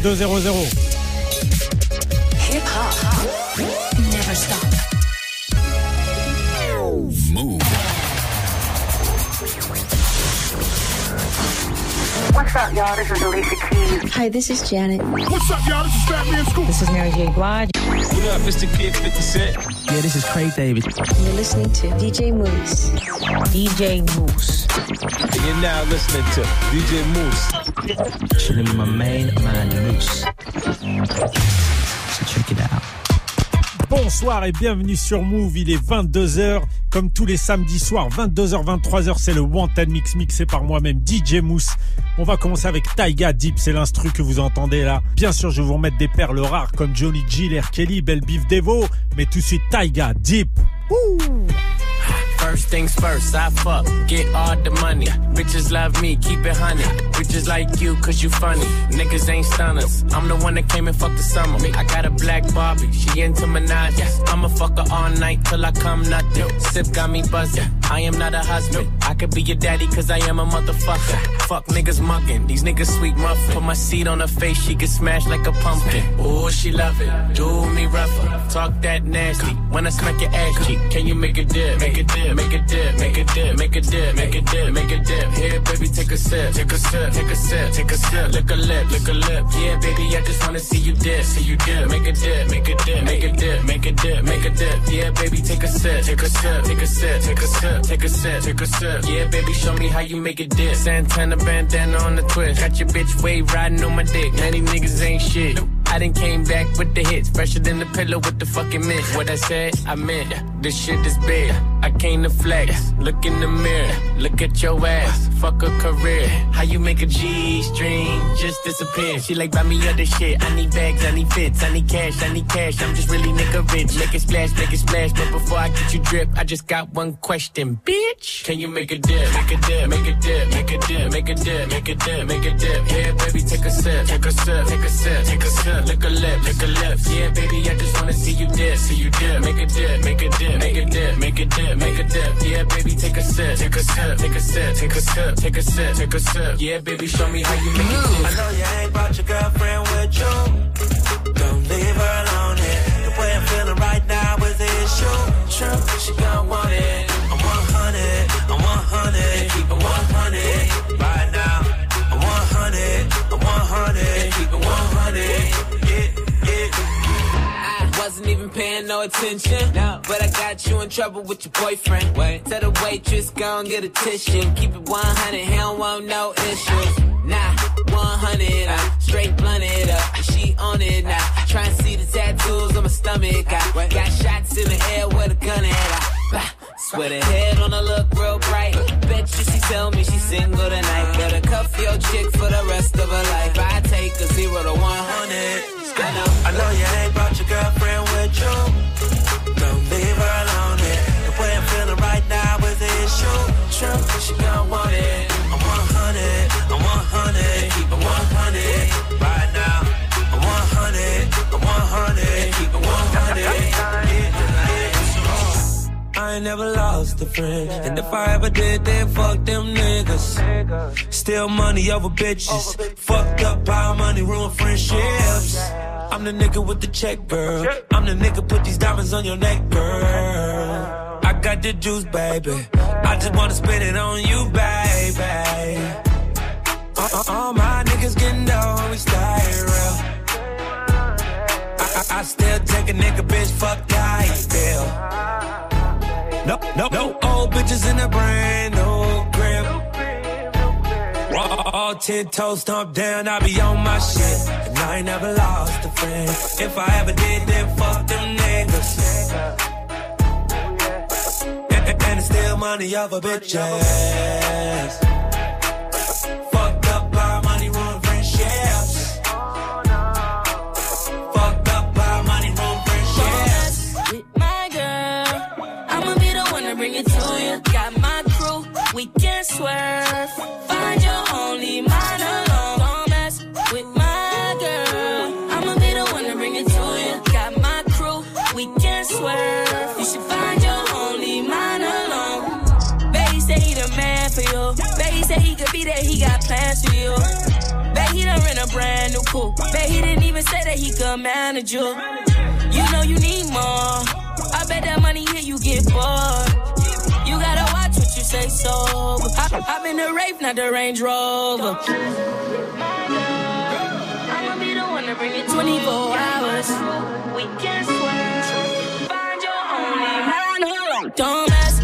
22 00. Hip hop never stop. Move. What's up, y'all? This is Alicia Keys. Hi, this is Janet. What's up, y'all? This is Fat Man Scoop. This is Mary J. Blige. What up, it's the kid 50 Cent. Yeah, this is Craig David. You're listening to DJ Mouss. DJ Mouss. And you're now listening to DJ Mouss. Bonsoir et bienvenue sur Move, il est 22h, comme tous les samedis soirs, 22h, 23h, c'est le Wanted Mix mixé par moi-même, DJ Mousse. On va commencer avec Taiga Deep, c'est l'instru que vous entendez là. Bien sûr, je vais vous remettre des perles rares comme Johnny G, R. Kelly, Belle Beef Devo, mais tout de suite Taiga Deep. Ouh First things first, I fuck, get all the money. Bitches love me, keep it honey. Bitches like you, cause you funny. Niggas ain't stunners. I'm the one that came and fucked the summer. I got a black Barbie, she into Minaj. I'ma fuck her all night till I come nothing. Sip got me buzzing. I am not a husband. I could be your daddy, cause I am a motherfucker. Fuck niggas mugging, these niggas sweet muffin. Put my seed on her face, she get smashed like a pumpkin. Ooh, she love it. Do me rougher. Talk that nasty. When I smack your ass cheek, can you make a dip? Make a dip, make a dip, make a dip, make a dip, make a dip, make a dip. Here, baby, take a sip, take a sip, take a sip, take a sip. Lick a lip, lick a lip. Yeah, baby, I just wanna see you dip, see you dip. Make a dip, make a dip, make a dip, make a dip, make a dip. Yeah, baby, take a sip, take a sip, take a sip, take a sip, take a sip, take a sip. Yeah, baby, show me how you make a dip. Santana bandana on the twist. Got your bitch way riding on my dick. These niggas ain't shit. I done came back with the hits, fresher than the pillow with the fucking mint. What I said, I meant. This shit is big. I came to flex. Look in the mirror, look at your ass. Fuck a career. How you make a G string just disappear? She like buy me other shit. I need bags, I need fits, I need cash, I need cash. I'm just really nigga rich. Make it splash, make it splash. But before I get you drip, I just got one question, bitch. Can you make a dip? Make a dip, make a dip, make a dip, make a dip, make a dip, make a dip. Yeah, baby, take a sip, take a sip, take a sip, take a sip. Lick a lip, lick a lip. Yeah, baby, I just wanna see you dip, see you dip. Make a dip, make a dip, make a dip, make a dip, make a dip. Yeah, baby, take a sip, take a sip, take a sip, take a sip, take a sip, take a sip. Yeah, baby, show me how you it dip. I know you ain't brought your girlfriend with you. Don't leave her alone here. The way I'm feeling right now is the issue. True, she gon' want it. I'm 100, I'm 100, keep 100 wasn't even paying no attention. No. But I got you in trouble with your boyfriend. Wait. Tell the waitress, go and get a tissue. Keep it 100, he don't want no issues. Nah, 100, I straight blunted up. She on it now. Try and see the tattoos on my stomach. I got shots in the air with a gun at I, bah, Swear the head on her look real bright. Bet you she tell me she's single tonight. Better cuff your chick for the rest of her life. I take a zero to 100. I know, you ain't brought your girlfriend with you. Don't leave her. The way I'm feeling right now she gon' want it. I'm 100, I'm 100, keep it 100 I ain't never lost a friend, and if I ever did, then fuck them niggas. Steal money over bitches, fucked up power money, ruin friendships. I'm the nigga with the check, girl. I'm the nigga put these diamonds on your neck, girl. I got the juice, baby. I just wanna spend it on you, baby. Uh, all my niggas getting down, we stay real. I, I, still take a nigga, bitch, fuck you feel. No, no, no old bitches in the brand new crib. All, ten toes stomp down, I be on my shit. And I ain't never lost a friend. If I ever did, then fuck them niggas. And, and, it's still money over bitches. Fucked last to. Bet he done rent a brand new coupe. Bet he didn't even say that he could manage you. You know you need more. I bet that money here you get bored. You gotta watch what you say so I, I've been the rape, not the Range Rover. I'ma be the one to bring it 24 hours. We can switch. Find your only man. Don't mess.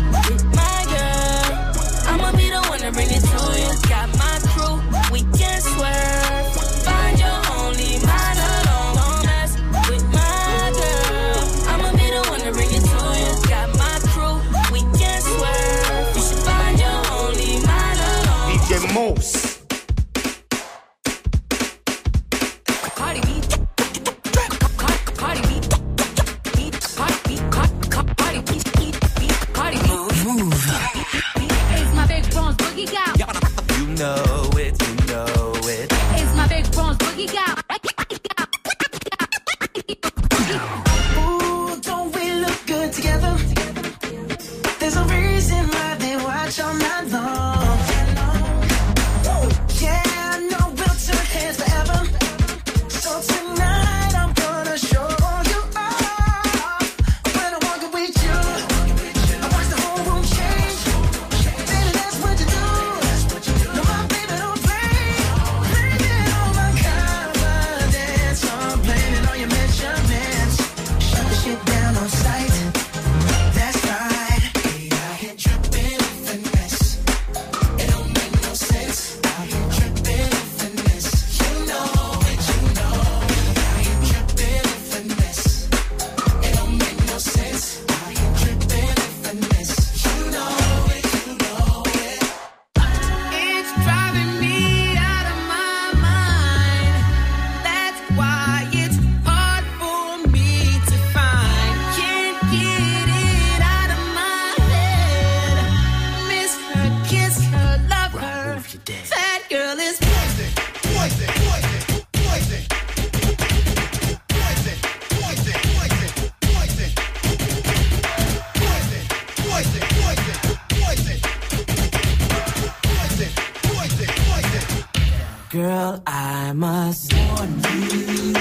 Well, I must warn you.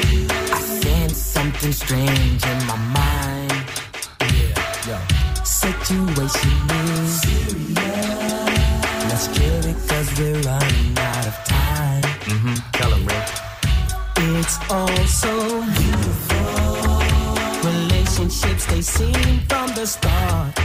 I sense something strange in my mind. Yeah, yeah. Situation is serious. Let's kill it cause we're running out of time. Mm-hmm. Tell him, Rick. It's all so beautiful. Relationships, they seem from the start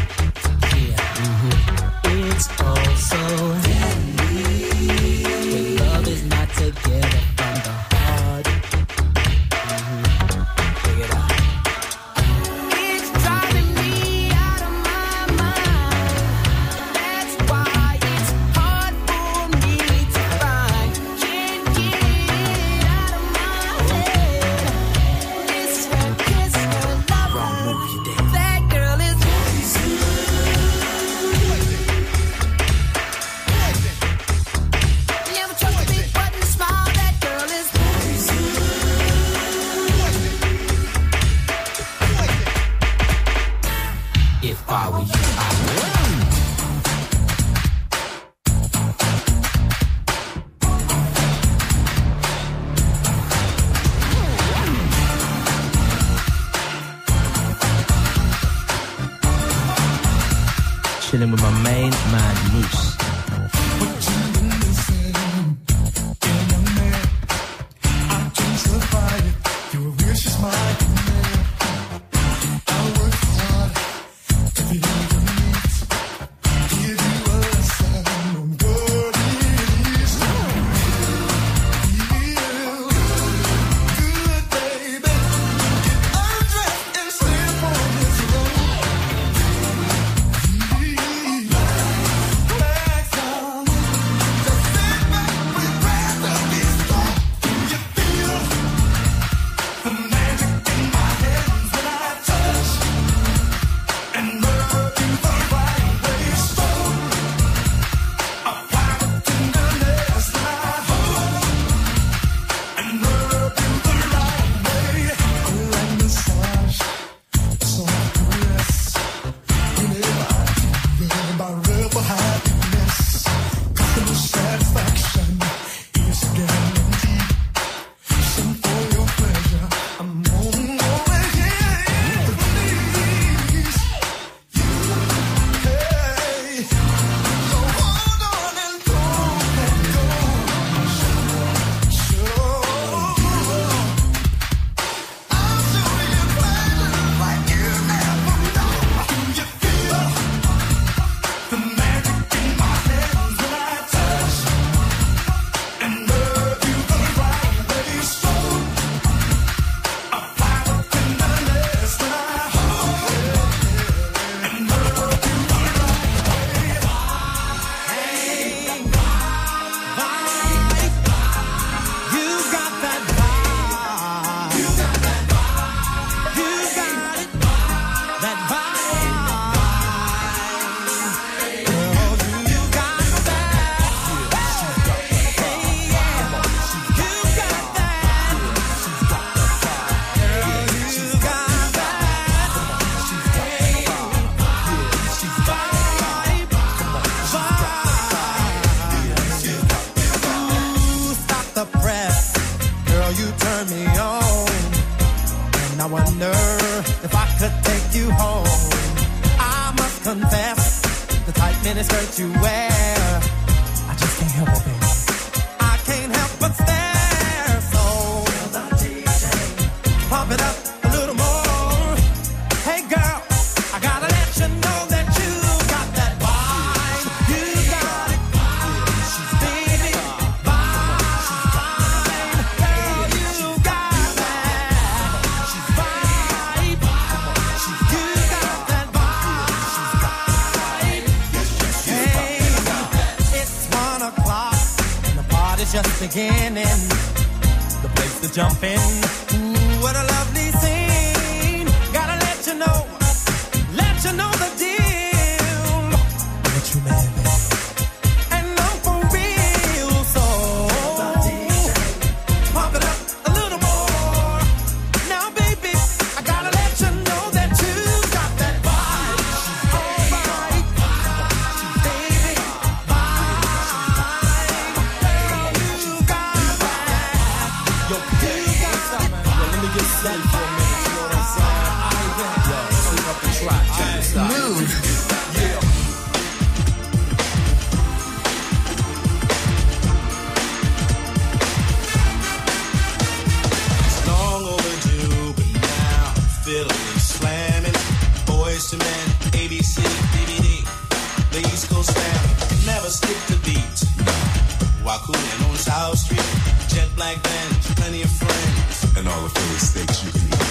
Wakunin on South Street, jet black vans, plenty of friends, and all the Philly steaks you can eat.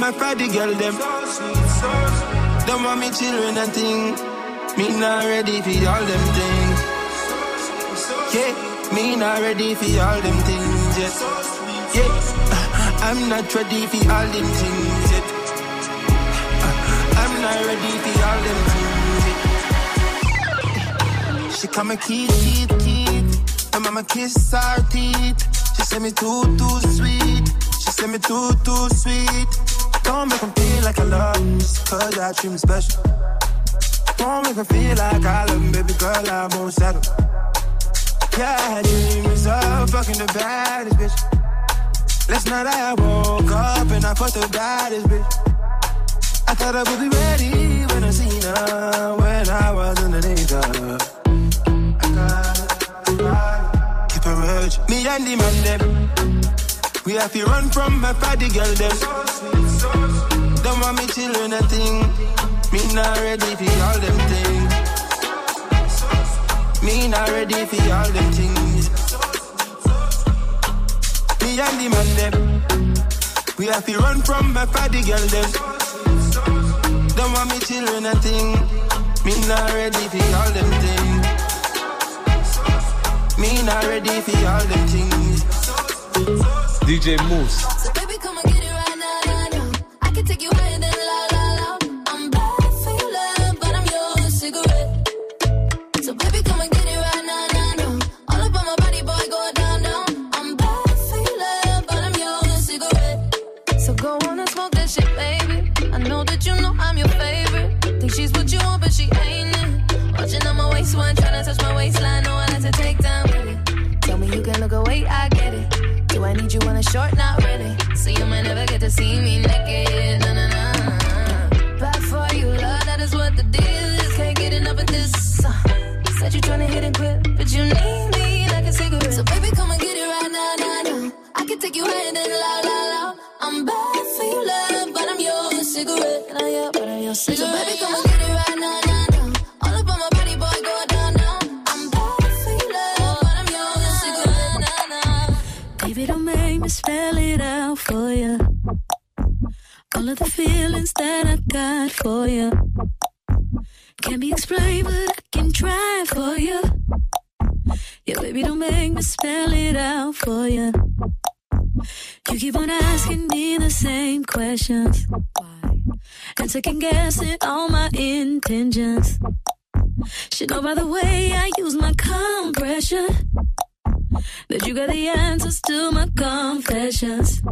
To run from my party girl them. Don't want me children and thing. Me not ready for all them things. Yeah, me not ready for all them things yet. Yeah, I'm not ready for all them things yet. I'm not ready for all them things yet. She come and keep, keep, keep. And mama kiss her teeth. She say me too, too sweet. She say me too, too sweet. Don't make them feel like I love cause I treat me special. Don't make them feel like I love love 'em, baby girl, I won't settle. Yeah, I dream is of fucking the baddest bitch. Last night I woke up and I fucked the baddest bitch. I thought I would be ready when I seen her, when I was underneath her. I got I got, keep it real. Me and the man them. We have to run from my party girl them. Don't want me children a thing. Me not ready for all them things. Me not ready for all them things. Me and the man them. We have to run from my party girl them. Don't want me children a thing. Me not ready for all them things. Me not ready for all them things. DJ Mouss. You on a short? Not really. So you might never get to see me naked. That I got for you can't be explained, but I can try for you. Yeah, baby, don't make me spell it out for you. You keep on asking me the same questions. And second guessing all my intentions. Should know by the way I use my compression that you got the answers to my confessions.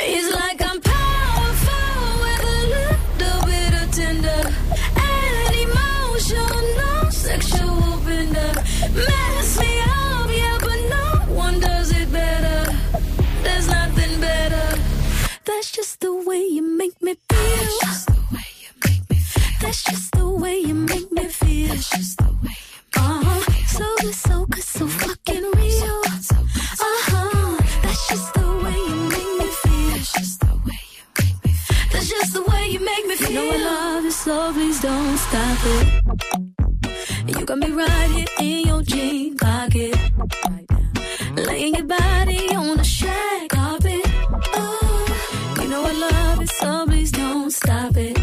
It's like I'm powerful with a little bit of tender and emotional, sexual bender. Mess me up, yeah, but no one does it better. There's nothing better. That's just the way you make me feel. That's just the way you make me feel. That's just the way you make me feel. That's just the way you uh-huh. So good, so good, so fucking real. Uh-huh. That's just the way you make me feel. You know I love you, so please don't stop it. You got me right here in your jean pocket. Laying your body on the shag carpet. Oh, you know I love it, so please don't stop it.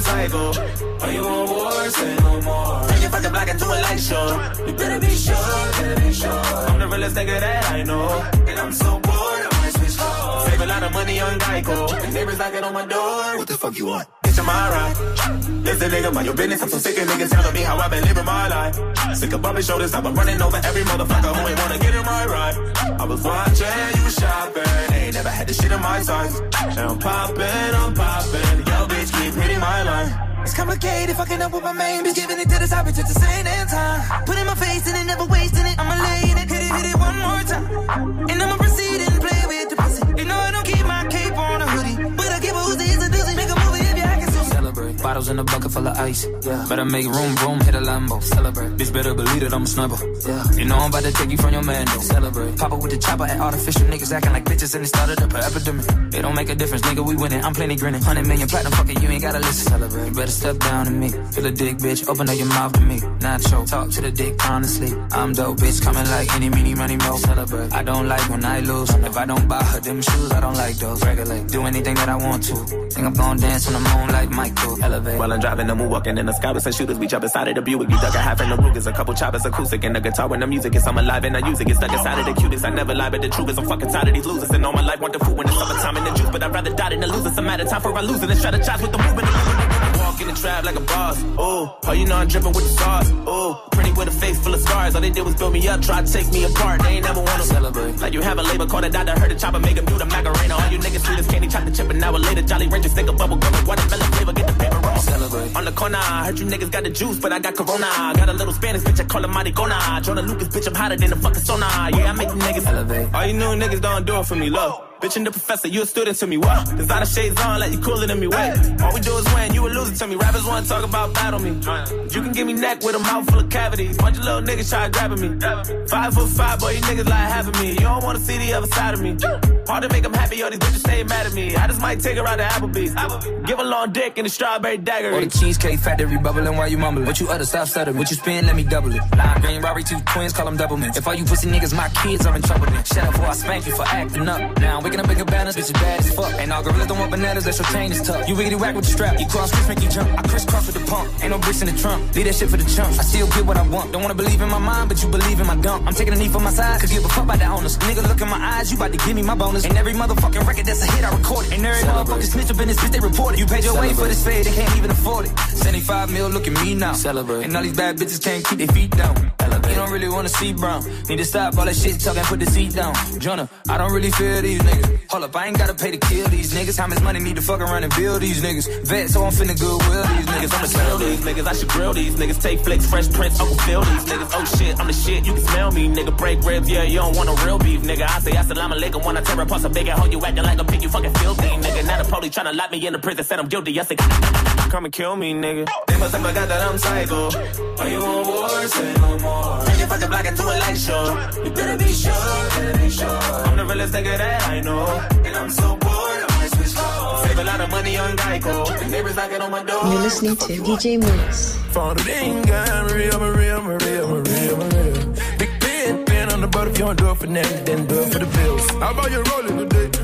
I'm psycho. Are you on war? Say no more. Turn your fucking black into a light show. You better be sure, better be sure. I'm the realest nigga that I know. And I'm so bored, I might switch home. Save a lot of money on Geico. And neighbors knocking on my door. What the fuck you want? Get your mind right. This a nigga, mind your business. I'm so sick of niggas telling me how I've been living my life. Sick of bumping shoulders, I've been running over every motherfucker who ain't wanna get in my ride. I was watching, you was shopping. Ain't never had this shit in my size. Now I'm popping, I'm popping. Yo, bitch, keep hitting my line. It's complicated, fucking up with my main bitch, giving it to the top, it's just the same damn time. Put in my face and it, never wasting it. I'ma lay in it, hit it, hit it one more time. And I'ma Bottles in a bucket full of ice. Yeah. Better make room, room, hit a Lambo. Celebrate. Bitch, better believe it, I'm a snubber. Yeah. You know I'm about to take you from your man, though. Celebrate. Pop up with the chopper at artificial niggas acting like bitches and it started up an epidemic. It don't make a difference, nigga, we winning. I'm plenty grinning. 100 million platinum, fuck it, you ain't gotta listen. Celebrate. You better step down to me. Feel a dick, bitch, open up your mouth to me. Nacho, talk to the dick, honestly. I'm dope, bitch, coming like any, meeny, money, mo. Celebrate. I don't like when I lose. If I don't buy her them shoes, I don't like those. Regulate. Do anything that I want to. Think I'm gonna dance on the moon like Michael. Elevate. While I'm driving, I'm walking in the sky with some shooters. We jump inside of the Buick. We duck a half in the Rugas. A couple choppers, acoustic, and the guitar when the music is. I'm alive and I use it. Get stuck inside of the cutest. I never lie, but the truth is I'm fucking tired of these losers. And all my life want the food when it's summertime in the juice. But I'd rather die than to lose. It's a matter of time for I lose it and strategize with the movement. In the trap like a boss. Oh, oh, you know I'm dripping with the sauce. Oh, pretty with a face full of scars. All they did was build me up, try to take me apart. They ain't never wanna celebrate. Like you have a label called a doctor, heard a chopper, make him do the Macarena. All you niggas sweet as candy, chop the chip, an hour later, Jolly Rancher, stick a bubble gum, watermelon flavor, get the paper roll. Celebrate. On the corner, I heard you niggas got the juice, but I got Corona. Got a little Spanish bitch, I call her Maricona. Joyner Lucas, bitch, I'm hotter than a fucking sauna. Yeah, I make you niggas elevate. All you new niggas don't do it for me, love. Bitch and the professor, you a student to me, what? Designer shades on like you cooler than me, wait. All we do is win, you a loser to me. Rappers wanna talk about battle me. You can give me neck with a mouth full of cavities. Bunch of little niggas try grabbing me. Five foot five, boy, you niggas like having me. You don't wanna see the other side of me. Hard to make them happy, all these bitches stay mad at me. I just might take her out to Applebee's. Give a long dick and a strawberry dagger. Or the cheesecake factory bubbling while you mumbling. What you utter, stop stuttering. What you spin, let me double it. Lime green, Robbie, two twins, call them double men. If all you pussy niggas my kids, I'm in trouble then. Shut up before I spank you for acting up. Now I'm waking up bigger banners, bitch is bad as fuck. Ain't all gorillas don't want bananas, that's your chain is tough. You wiggity whack with the strap, you cross streets make you jump. I crisscross with the pump, ain't no bricks in the trunk. Leave that shit for the chumps. I still get what I want. Don't wanna believe in my mind, but you believe in my dump. I'm taking a knee for my side, cause give a fuck about the owners. Nigga, look in my eyes, you about to give me my bonus. And every motherfucking record that's a hit, I record it. And every motherfucking snitch up in this bitch, they report it. You paid your way for this fade, they can't even afford it. 75 mil, look at me now. Celebrate. And all these bad bitches can't keep their feet down. Elevate. don't really wanna see brown. Need to stop all that shit talking, put the seat down. Joyner, I don't really feel these niggas. Hold up, I ain't gotta pay to kill these niggas. How much money need to fuck around and build these niggas? Vet, so I'm finna goodwill these niggas. I'ma smell these niggas. I should grill these niggas. Take flicks, fresh prints, Uncle Phil these niggas. Oh shit, I'm the shit. You can smell me, nigga. Break ribs, yeah, you don't want a real beef, nigga. I say assalamu alaikum when I tear apart a big hoe. You acting like a pig, you fucking filthy, nigga. Now the police tryna lock me in the prison, said I'm guilty. Yes, they come and kill me, nigga. They must have forgot that I'm psycho. Are you on war? Say no more. Take it fucking black into a light show. You better be sure, better be sure. I'm the realest nigga that I know. And I'm so bored, I might switch laws. Save a lot of money on Geico. And neighbors knocking on my door. You're listening to DJ Mouss. For the ding, Maria, Maria, Maria, Maria, Maria. Big pen, pen on the butt if you don't do it for nothing, then do it for the bills. How about you rolling today?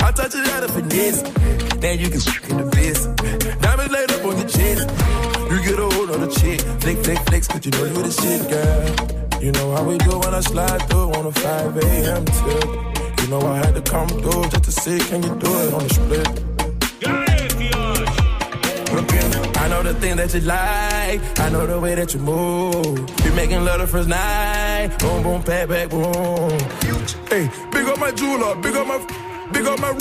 I touch it out of finesse. Then you can in the best. Diamonds laid up on your chest. You get a hold on the chick. Flick, flick, flex, cause you know you the shit, girl. You know how we do when I slide through on a 5 a.m. tip. You know I had to come through just to see, can you do it on the split? I know the thing that you like. I know the way that you move. You making love the first night. Boom, boom, pat, back, boom. Hey, big up my jeweler. Big up my, big up my.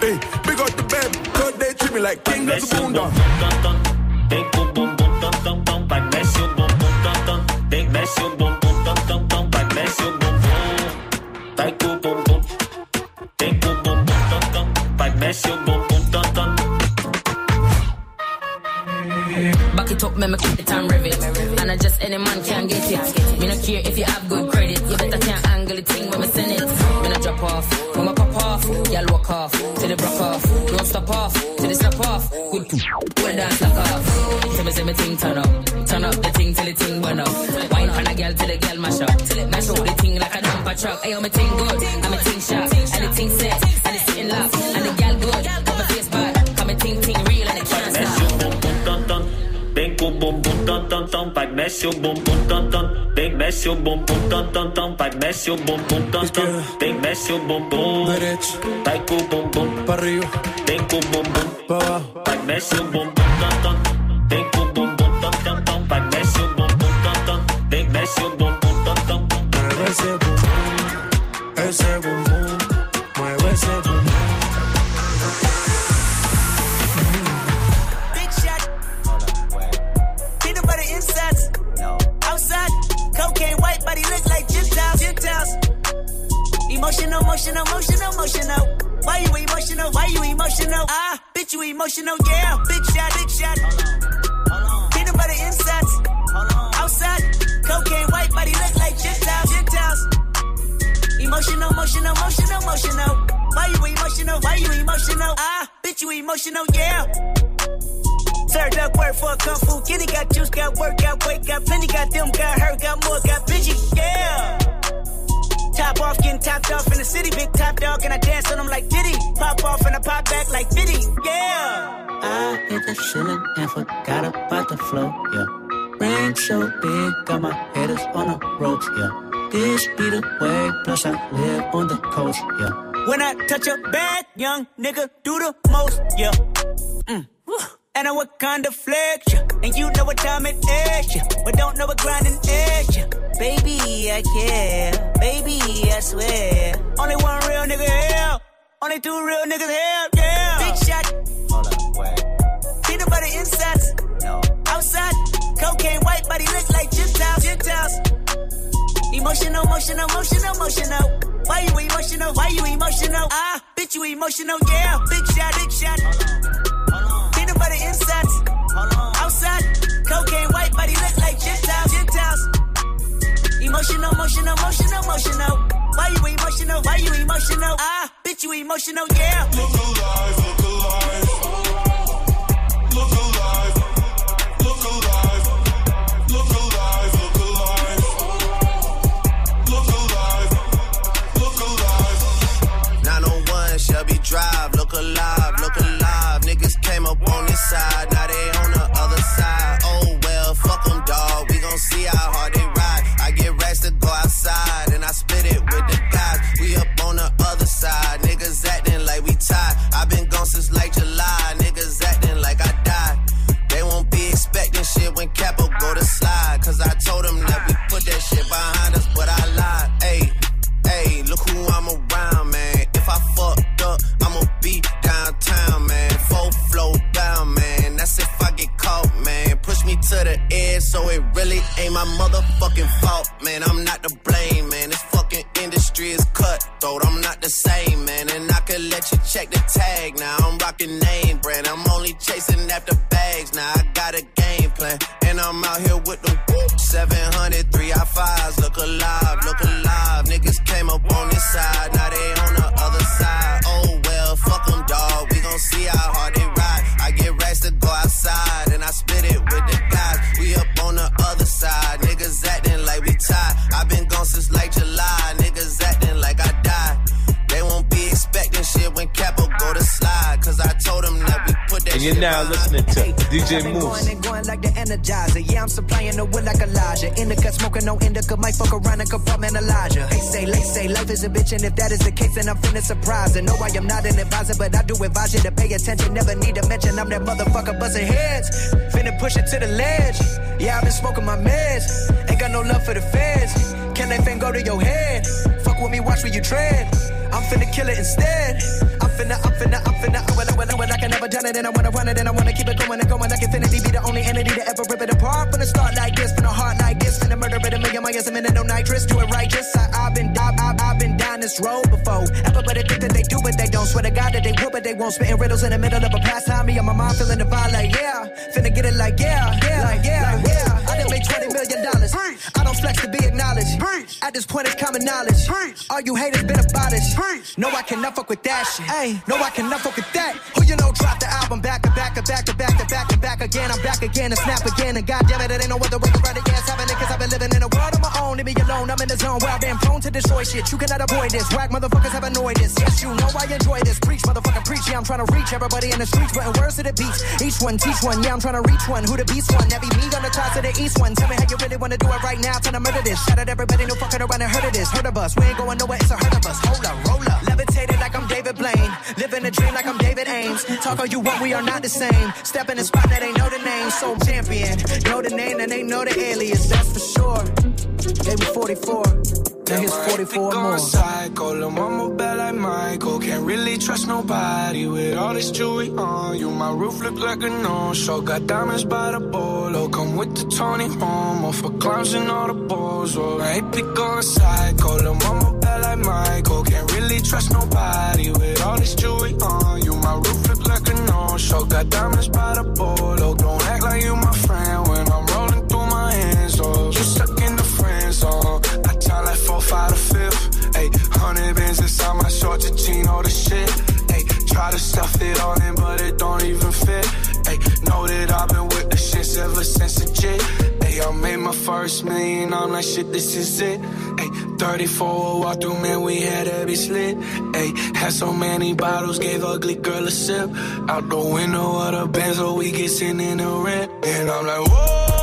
Hey, big up the bed. Cause they treat me like king of the boondog. Messi boom boom dum dum. Big Messi boom boom dum dum dum like Messi boom boom. Like boom boom boom. Big boom boom boom dum dum like Messi boom boom dum dum. Back it up, make me keep it and rev it. And I just any man can get it. Me no care if you have good credit. You better can't angle the thing when me send it. Me no drop off, when me pop off, y'all walk off till the broke off. Don't stop off till the snap off. Good to well dance lock off. Tell me say me thing turn up, turn up the thing till the thing burn up. Wine on a girl till the girl mash up. Mash up the thing like a dumper truck. Ayo me thing good, and me thing sharp, and the thing set, and the sitting lock, and the girl good. Got my face bad, come me thing thing real and it can't stop. dun dun. Big boom boom boom dun dun dun like Messi boom boom dun dun. Big Messi boom boom dun dun dun like Messi boom boom dun dun. Big Messi boom boom. Like boom boom boom. Pa' arriba. Big boom boom boom. Pa' abajo. Like Messi boom boom dun dun. Big boom boom boom dun dun dun like Messi boom boom dun dun. Big Messi boom boom dun dun. Mueve ese boom boom, ese Emotional, emotional, emotional. Why you emotional? Why you emotional? Ah, bitch, you emotional, yeah. Big shot, big shot. Peanut butter insides. Outside. Cocaine white body look like Gentiles. Gentiles. Emotional, emotional, emotional, emotional. Why you emotional? Why you emotional? Ah, bitch, you emotional, yeah. Served up work for a kung fu kitty. Got juice, got work, got weight, got plenty. Got them, got hurt, got more, got bitchy, yeah. Top off, getting topped off in the city. Big top dog, and I dance on them like Diddy. Pop off and I pop back like Diddy, yeah. I hit the ceiling and forgot about the flow, yeah. Rain so big, got my haters on the ropes, yeah. This be the way, plus I live on the coast, yeah. When I touch a bad young nigga, do the most, yeah. Mm. And I what kind of flex, yeah. And you know what time it is, yeah. But don't know what grinding is, yeah. Baby, I care. Baby, I swear. Only one real nigga here. Only two real niggas here, yeah. Big shot. Hold up, wait. Peanut butter insides. No. Outside. Cocaine white body look like Gentiles. Gentiles. Emotional, emotional, emotional, emotional. Why you emotional? Why you emotional? Ah, bitch, you emotional, yeah. Big shot, big shot. Peanut butter insides. Outside. Cocaine white body look like Gentiles. Gentiles. Emotional, emotional, emotional, emotional. Why you emotional? Why you emotional? Ah, bitch, you emotional, yeah. Look alive, look alive. Look alive. Look alive. Look alive, look alive. Look alive. Look alive. 901 Shelby Drive, look alive. Side, now they on the other side. Oh well, fuck them, dog. We gon' see how hard they ride. I get racks to go outside, and I split it with the guys. We up on the other side, niggas acting like we tied. i been gone since like July, DJ Mouss. Going and going like the energizer. Yeah, I'm supplying the wood like Elijah. Indica smoking no indica. Might fuck around and Elijah. They say, they say life is a bitch. And if that is the case, then I'm finna surprise. And no, I am not an advisor, but I do advise you to pay attention. Never need to mention I'm that motherfucker busting heads. Finna push it to the ledge. Yeah, I've been smoking my meds. Ain't got no love for the feds. Can they fin go to your head? Fuck with me, watch where you tread. I'm finna kill it instead. I'm finna, I'm finna, I'm finna. I will, it, and I wanna run it, and I wanna keep it going and going. Like infinity be the only entity to ever rip it apart. Finna start like this, finna heart like this, finna murder it a million miles a minute, no nitrous. Do it righteous. I, I've been, I, I, I've been down this road before. Everybody think that they do, but they don't. Swear to God that they would, but they won't. Spitting riddles in the middle of a pastime. Me and my mom feeling the vibe like yeah, finna get it like yeah, knowledge. All you haters been abolished. No, I cannot fuck with that shit. Hey, no, I cannot fuck with that. Who you know dropped the album back to back to back to back to back to back again? I'm back again and snap again. And goddamn it, it ain't no other way to around it. Yeah, it's happening cause I've been living in a world of my own. Leave me alone, I'm in the zone where I've been prone to destroy shit. You cannot avoid this. Whack motherfuckers have annoyed this. Yes, you know I enjoy this. Preach, motherfucker, preach. Yeah, I'm trying to reach everybody in the streets, putting words to the beats. Each one teach one. Yeah, I'm trying to reach one. Who the beast one? Be me on the top to the east one. Tell me how you really wanna do it right now. Trying to murder this. Shout out everybody, no fucking around and heard of this. Heard of us. We ain't going nowhere, it's a hurt of us. Hold up, roll up. Levitated like I'm David Blaine. Living a dream like I'm David Ames. Talk all you want, we are not the same. Step in the spot that ain't know the name. So champion. Know the name and they know the alias, that's for sure. Gave me 44. Now here's 44 more. psycho, lil' mama bad like Michael. Can't really trust nobody with all this jewelry on you. My roof look like a no-show. Got diamonds by the bolo. Come with the Tony Romo for clowns and all the balls. Oh, I ain't pick on psycho, lil' mama bad like Michael. Can't really trust nobody with all this jewelry on you. My roof look like a no-show. Got diamonds by the bolo. Don't act like you my friend when all the shit. Ayy, try to stuff it all in, but it don't even fit. Ayy, know that I've been with the shits ever since the jit. Ayy, I made my first million, I'm like, shit, this is it. Ayy, 34 walk through, man, we had every slit. Ayy, had so many bottles, gave ugly girl a sip. Out the window of the Benz, so we get sitting in the rent. And I'm like, whoa,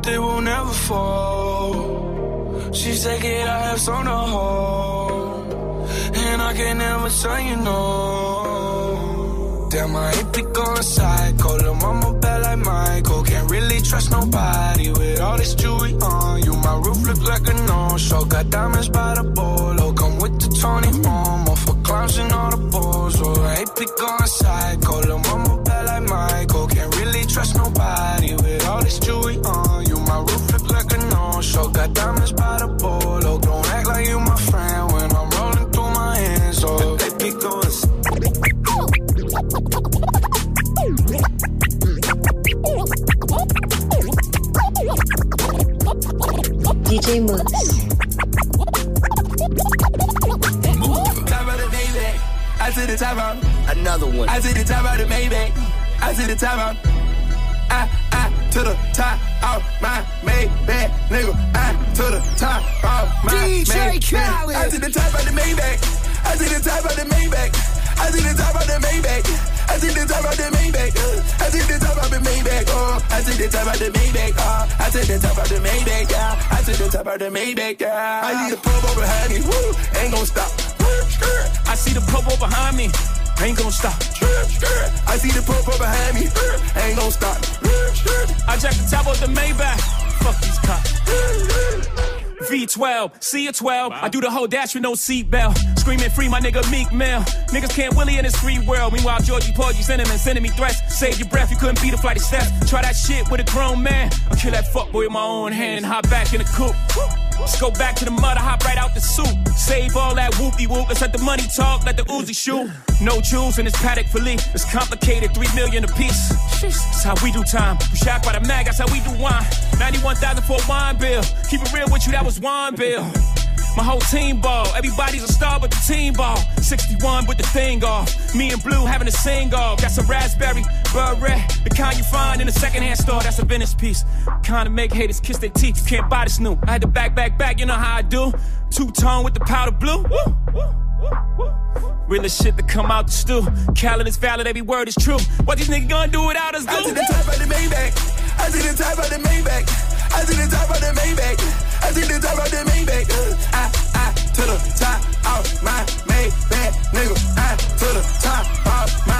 My they will never fall. She said, kid, I have some to hold. And I can never tell you no. Damn, I ain't pick on psycho. Lil' mama bad like Michael. Can't really trust nobody with all this jewelry on you. My roof look like a no-show. Got diamonds by the bolo. Come with the Tony Romo for clowns and all the balls. Oh, I ain't pick on psycho. Lil' mama bad like Michael. Can't really trust nobody with all this jewelry on no-show. Got diamonds by the bolo. Don't act like you my friend when I'm rolling through my hands. Oh, they pick on DJ Mouss. Top the Maybach. I to the top of Another one. I to the top of the Maybach. I to the top of I, I to the top of my Maybach, nigga. I to the top of my DJ Maybach. Khaled. I to the top of the Maybach. I to the top of the Maybach. I to the top of the Maybach. I to the top of the Maybach. uh, I to the top of the Maybach. Oh, I to the top of the Maybach. Oh, I to the top of the Maybach. Yeah, I to the top of the Maybach. Yeah, I need a purple behind me. Woo, ain't gon' stop. I see the purple behind me. Ain't gonna stop. I see the purple behind me. Ain't gon' stop. I jack the top of the Maybach. Fuck these cops. V12, C a 12. I do the whole dash with no seatbelt. Screaming free, my nigga Meek Mill. Niggas can't Willie in this free world. Meanwhile, Georgie Porgy sending and sending me threats. Save your breath, you couldn't beat a flight of steps. Try that shit with a grown man. I'll kill that fuckboy with my own hand and hop back in the coupe. Let's go back to the mud, I hop right out the soup. Save all that whoopie whoop. Let's let the money talk, let the Uzi shoot. No jewels in this Patek Philippe. It's complicated, three million a piece. That's how we do time. We shocked by the mag, that's how we do wine. 91,000 for a wine bill. Keep it real with you, that was wine bill. My whole team ball, everybody's a star but the team ball. 61 with the thing off. Me and Blue having a sing off. Got some raspberry, beret. The kind you find in a secondhand store, that's a Venice piece. Kind of make haters kiss their teeth, you can't buy this new. I had to back, back, back, you know how I do. Two tone with the powder blue. Woo, woo, woo, woo. Realest shit to come out the stew. Khaled is valid, every word is true. What these niggas gonna do without us, I see the top of the Maybach. I see the top of the Maybach. I see the top of the Maybach. I see the top of the Maybach. Uh, I, I, to the top of my Maybach, nigga. I, to the top of my.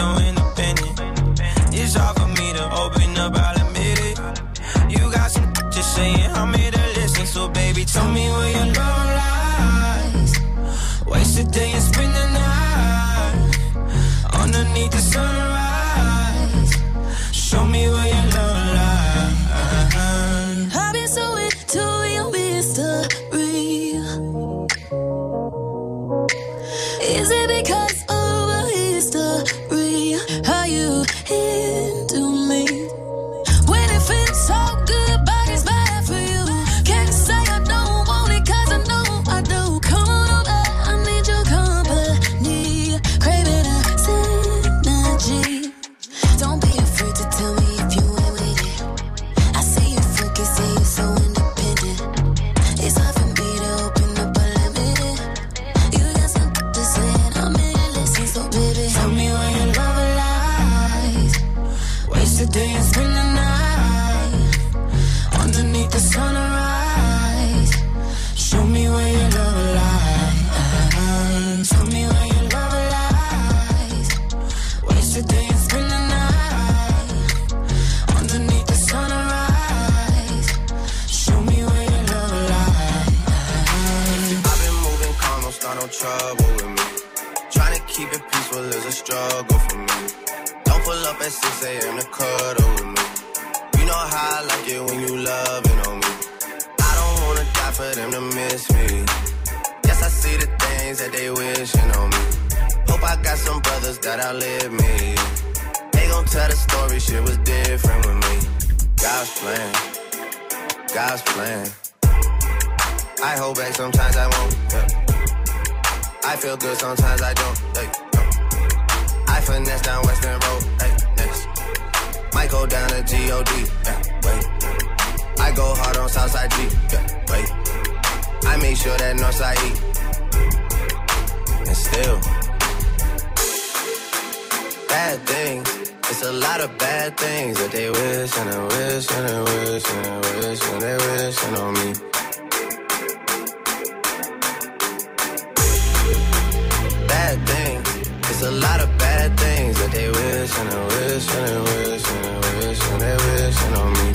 so independent. It's hard for me to open up, I'll admit it. You got some just saying I'm here to listen, so baby, tell me where your love lies. Waste a day and spend the night underneath the sunrise. Show me where wishing on me. bad things. It's a lot of bad things that they wish and they wish and they wish and they wish and they wishing on me.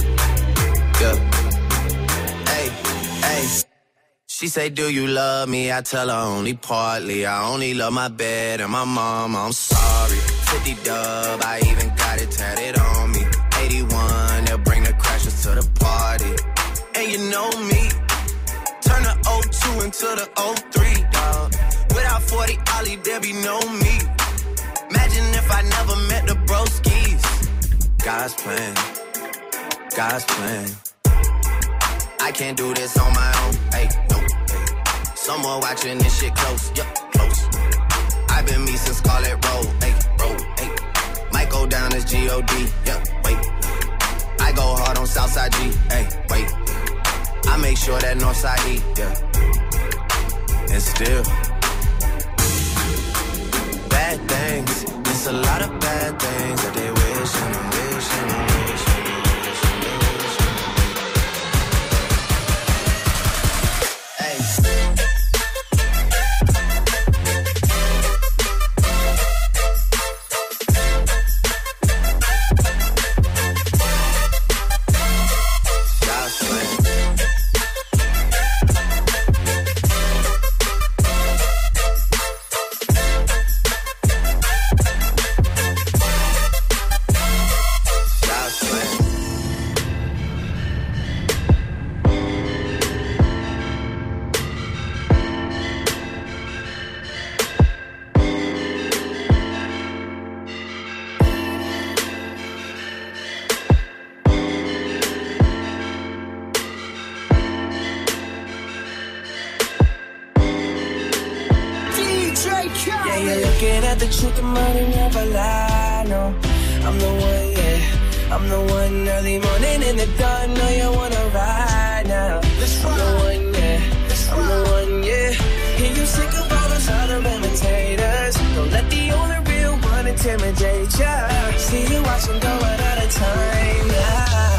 Yeah. Hey, hey. She say, Do you love me? I tell her only partly. I only love my bed and my mom. I'm sorry. 50 dub, I even got it tatted on me. you know me. Turn the O2 into the O3 dog. Without 40 Ollie, there be no me. Imagine if I never met the broskies. God's plan, God's plan. I can't do this on my own, hey, no. Someone watching this shit close, yup, yeah, close. I've been me since Scarlett Road, hey, road, hey. Might go down as G-O-D, yeah, wait. I go hard on Southside G, hey, wait. I make sure that Northside eat, yeah. And still, bad things. It's a lot of bad things that they wish the truth, the money never lie, no. I'm the one, yeah. I'm the one early morning in the dawn Know you wanna ride now. I'm the one, yeah. I'm the one, yeah. Hear you sick of all those other imitators. Don't let the only real one intimidate ya. See you watching go out of time, yeah.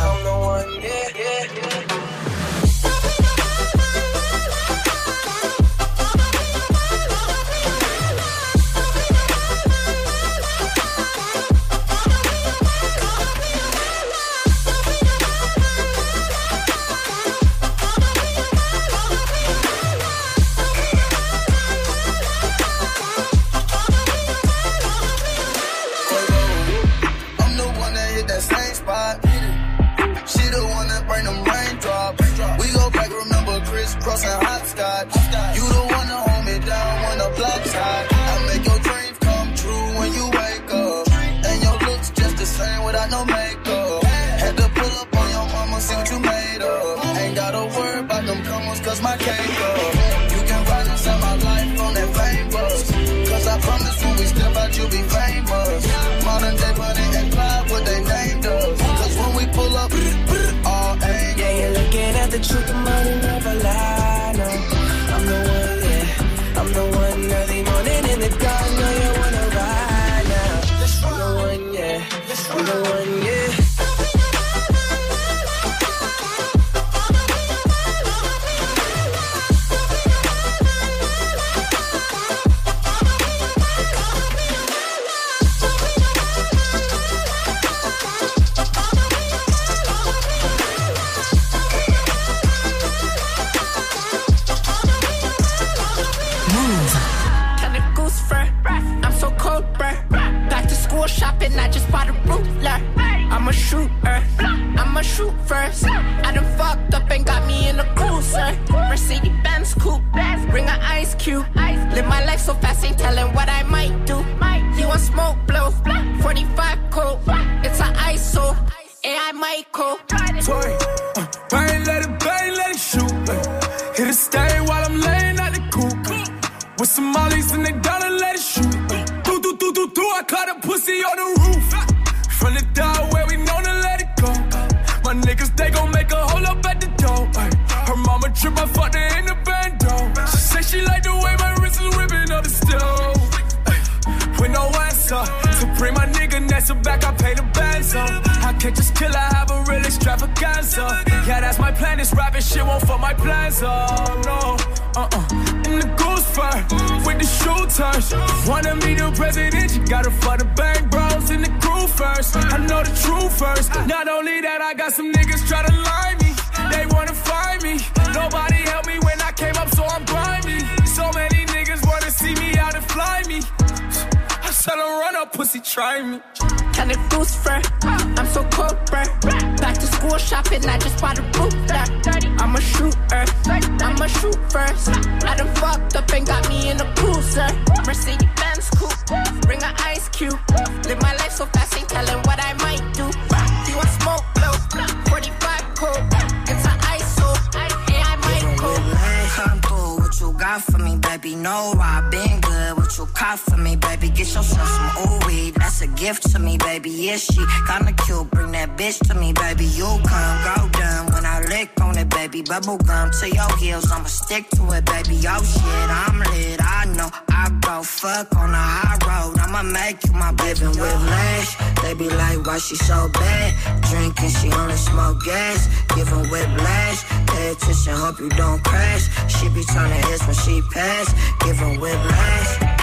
gift to me, baby. Yeah, she kinda cute. Bring that bitch to me, baby. You come go down when I lick on it, baby. Bubble gum to your heels, I'ma stick to it, baby. Oh shit, I'm lit. I know I go fuck on the high road. I'ma make you my baby with lash. They be like, why she so bad? Drinking, she only smoke gas. Giving whiplash. Pay attention, hope you don't crash. She be turning heads when she pass. Giving whiplash.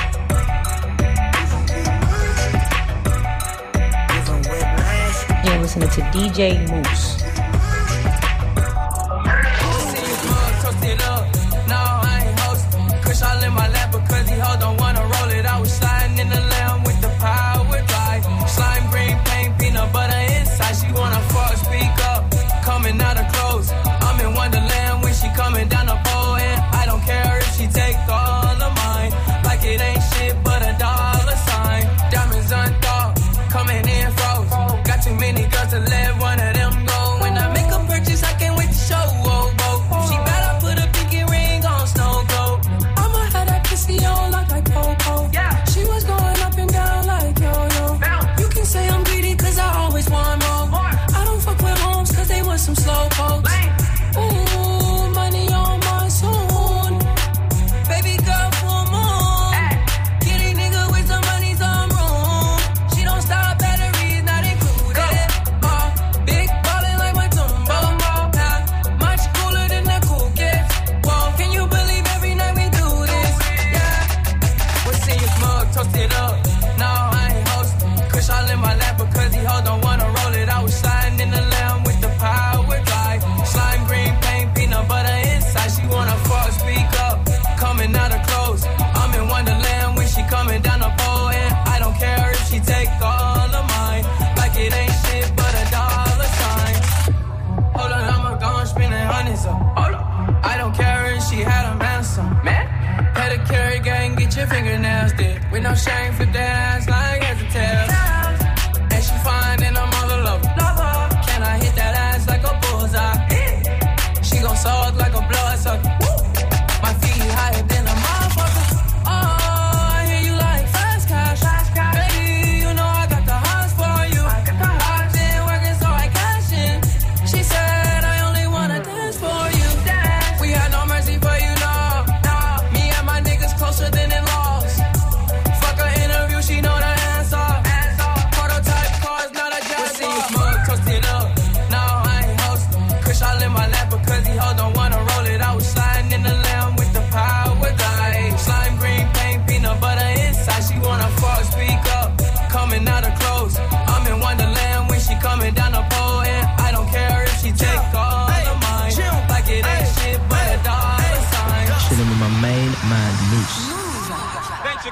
listening to DJ Mouss. I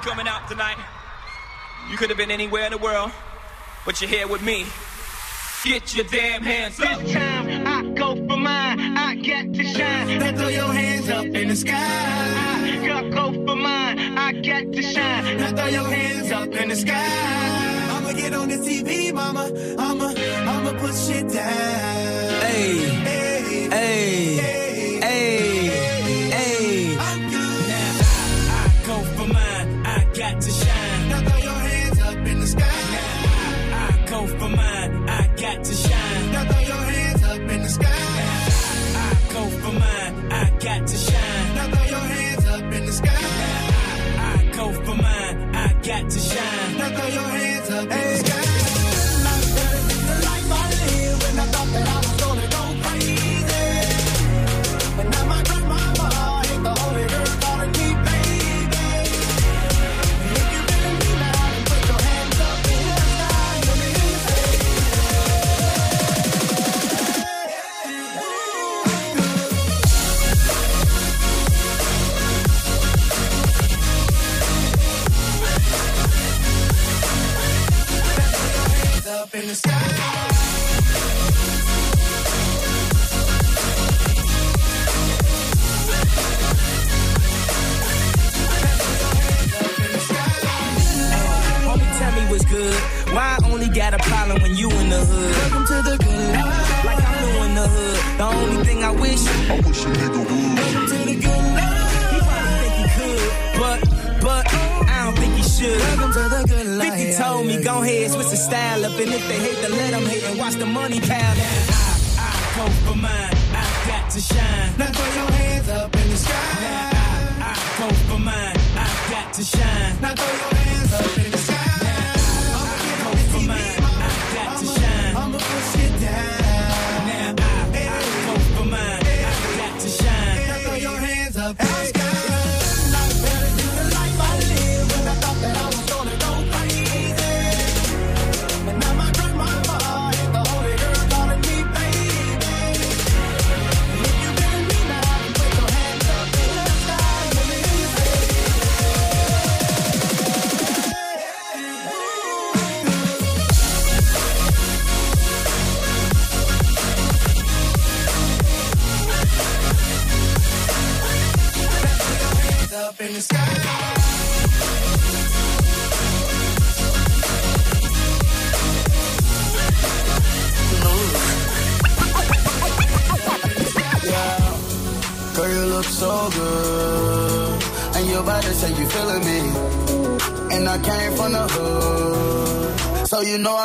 coming out tonight. You could have been anywhere in the world, but you're here with me. Get your damn hands up. This time I go for mine. I get to shine. Now throw your hands up in the sky. I go for mine. I get to shine. Now throw your hands up in the sky. I'ma get on the TV, mama. I'ma, I'ma push it down. Hey. to shine. Now throw your hands up in the sky. I, I go for mine. I got to shine. only got a problem when you in the hood. Welcome to the good life. Like I'm new in the hood. The only thing I wish, I wish a nigga would. Welcome to the good life. He probably think he could, but, but, I don't think he should. Welcome to the good life. 50 told me, go ahead, switch the style up. And if they hate, the let them hate and watch the money pile Now I, I go for mine. I got to shine. Now throw your hands up in the sky. Now I, I go for mine. I got to shine. Now throw your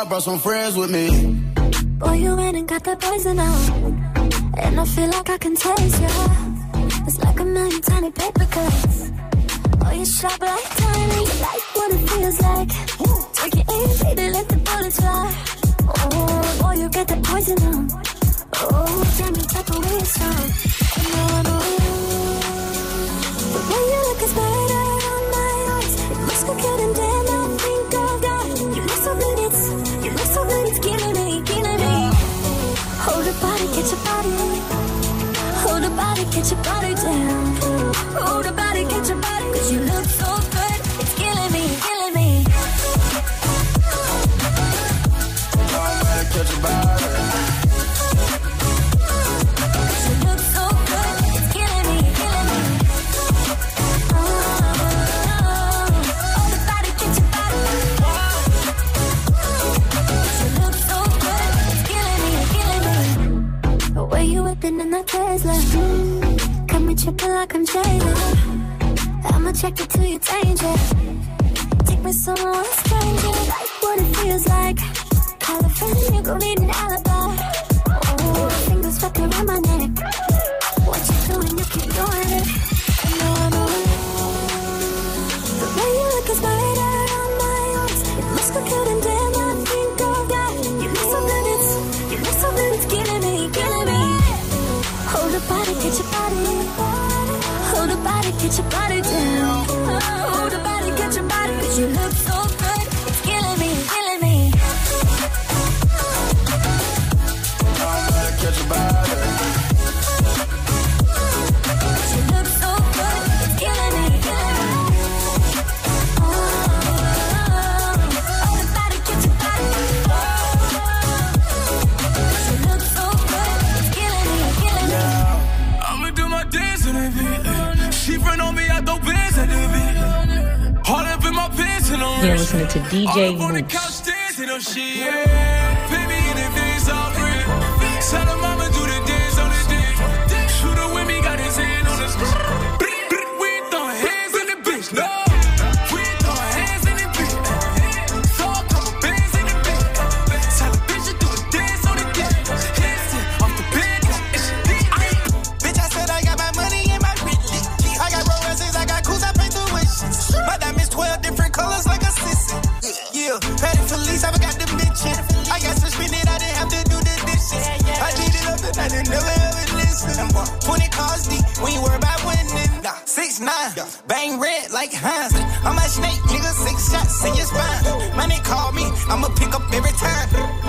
brought some friends with me. Boy, you went and got that poison out. And I feel like I can taste ya. It's like a million tiny paper cuts. Oh, you sharp like tiny. You like what it feels like. Take it in, baby, let the bullets fly. Oh, boy, you get that poison out. Oh, damn, you take away your. get your body like I'm jaded I'ma check it. Bang red like Heinz. I'm a snake, nigga, six shots in your spine. Money call me, I'ma pick up every time.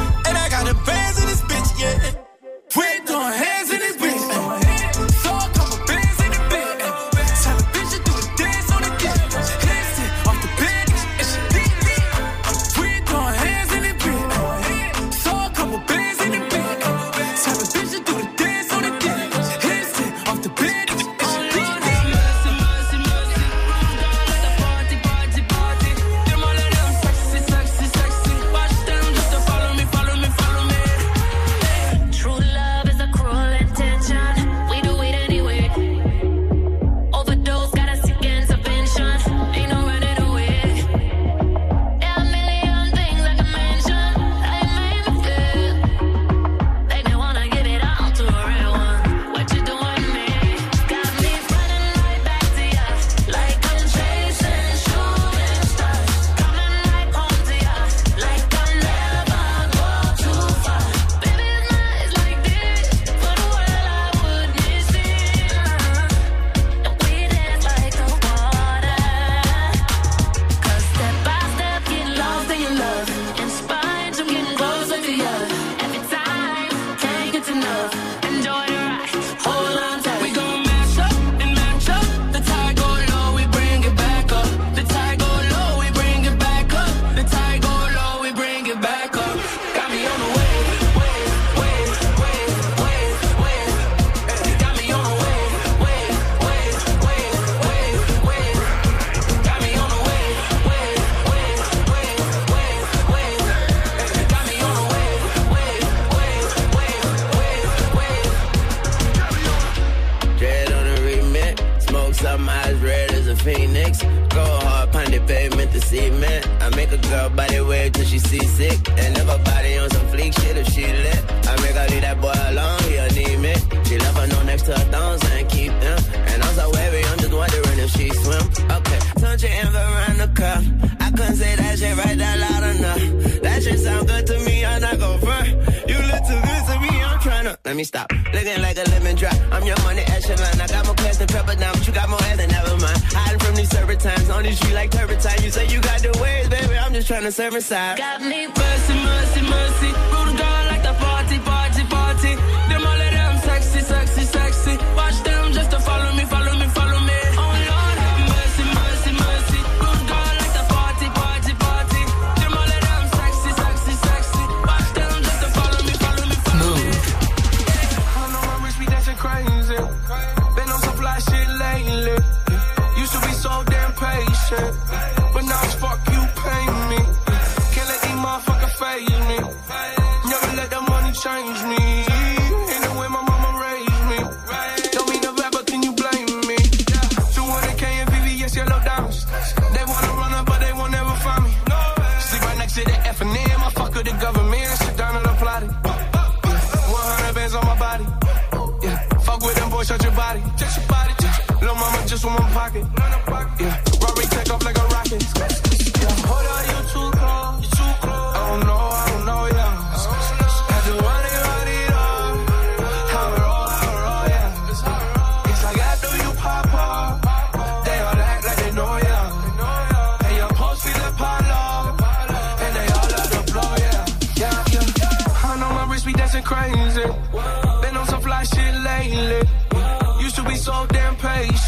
I'm just tryna serve inside. Got me mercy, mercy, mercy.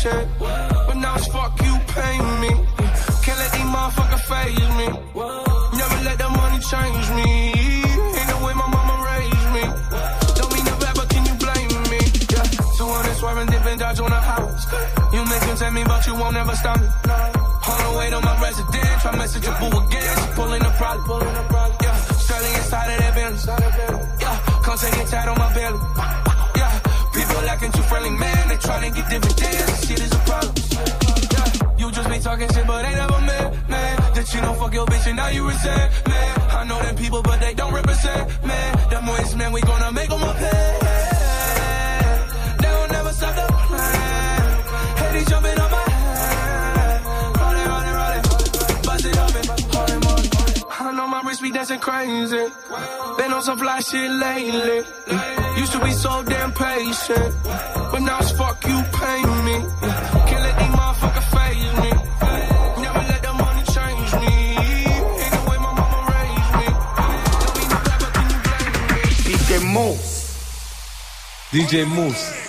Patient, but now it's fuck you pay me. Can't let these motherfuckers phase me. Never let the money change me. Ain't the way my mama raised me. Don't mean rap, but can you blame me? Yeah, 200 swerving, dipping, dodge on the house. You make them tell me, but you won't ever stop me. On the way to my residence, try message your boo again. She pulling the problem. Yeah, Sterling inside of that Bentley. Yeah, come take it tight on my belly. Yeah, people acting too friendly, man. Trying to get dividends. Shit is a problem. Yeah, you just be talking shit, but ain't never met, man. That you know fuck your bitch and now you resent, man. I know them people, but they don't represent, man. Them ways, man, we gonna make them a pay. They don't never stop the plan. Hey, jumping on my head. Roll it, roll it, roll it. Bust it open, hold. I know my wrist be dancing crazy. Been on some fly shit lately. Used to be so damn patient, it's fuck you pay me. Can't let these motherfuckers me. Never let the money change me. Ain't the way my mama raised me. Can you blame me? DJ Mouss. DJ Mouss.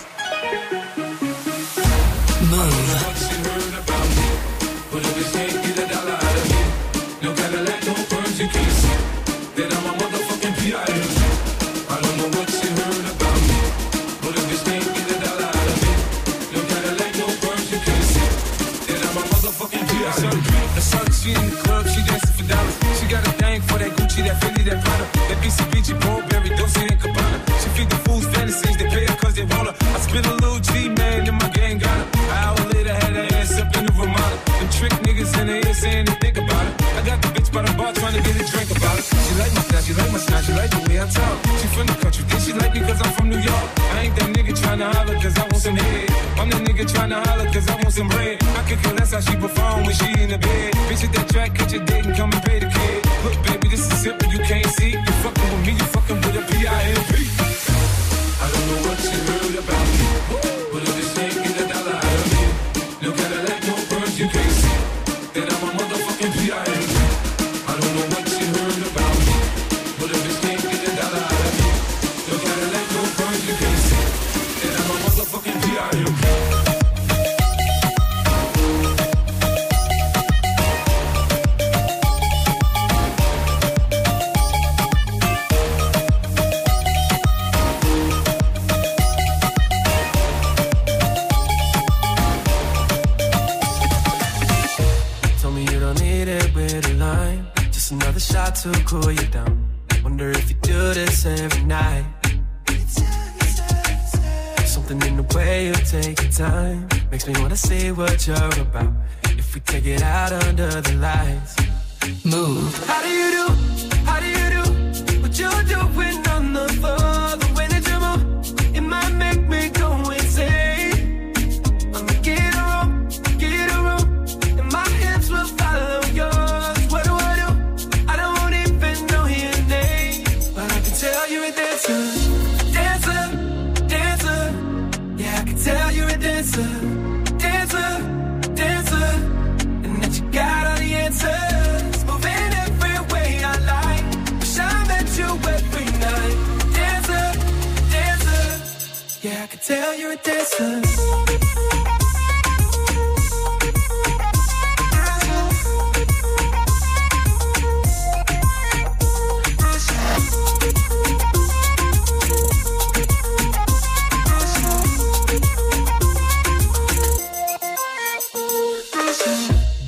P.I.M. The sun, she in the club, she dancing for dollars. She got a thing for that Gucci, that Fendi, that Prada, that BCBG, Burberry, Dolce and Gabbana. She feed the fools fantasies, they pay her cause they want her. I spit a little G, man, and my gang got her. An hour later, had her ass up in the Ramada. Them trick niggas in the ear saying they think about it. I got the bitch by the bar trying to get a drink about it. She like my style, she like my style, she like the way I talk. She from the country, then she like me cause I'm from New York. I ain't that nigga tryna holler cause I want some head. I'm that nigga tryna holler cause I want some bread. Less how she perform when she in the bed. Bitch at that track, catch a date and come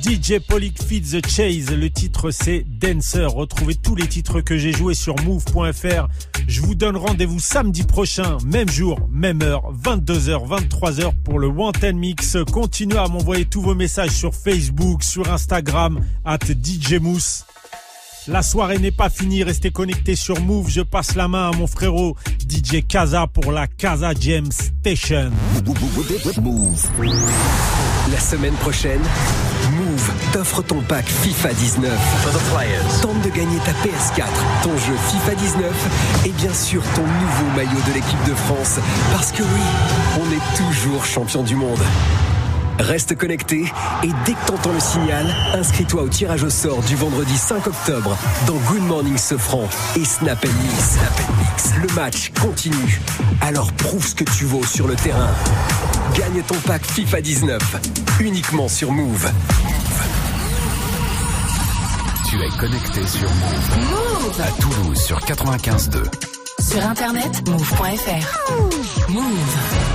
DJ Polyc Feed The Chase, le titre c'est Dancer. Retrouvez tous les titres que j'ai joués sur move.fr. Je vous donne rendez-vous samedi prochain, même jour, même heure, 22h, 23h pour le Ten Mix. Continuez à m'envoyer tous vos messages sur Facebook, sur Instagram, at DJ Mousse. La soirée n'est pas finie, restez connectés sur Move. Je passe la main à mon frérot DJ Kaza pour la Kaza Jam Station. La semaine prochaine, t'offre ton pack FIFA 19. Tente de gagner ta PS4, ton jeu FIFA 19 et bien sûr ton nouveau maillot de l'équipe de France. Parce que oui, on est toujours champion du monde. Reste connecté et dès que t'entends le signal, inscris-toi au tirage au sort du vendredi 5 octobre dans Good Morning Sofran et Snap Mix. Snap Mix. Le match continue. Alors prouve ce que tu vaux sur le terrain. Gagne ton pack FIFA 19 uniquement sur Move. Tu es connecté sur Move. Move. À Toulouse sur 95.2. Sur internet, move.fr. Move.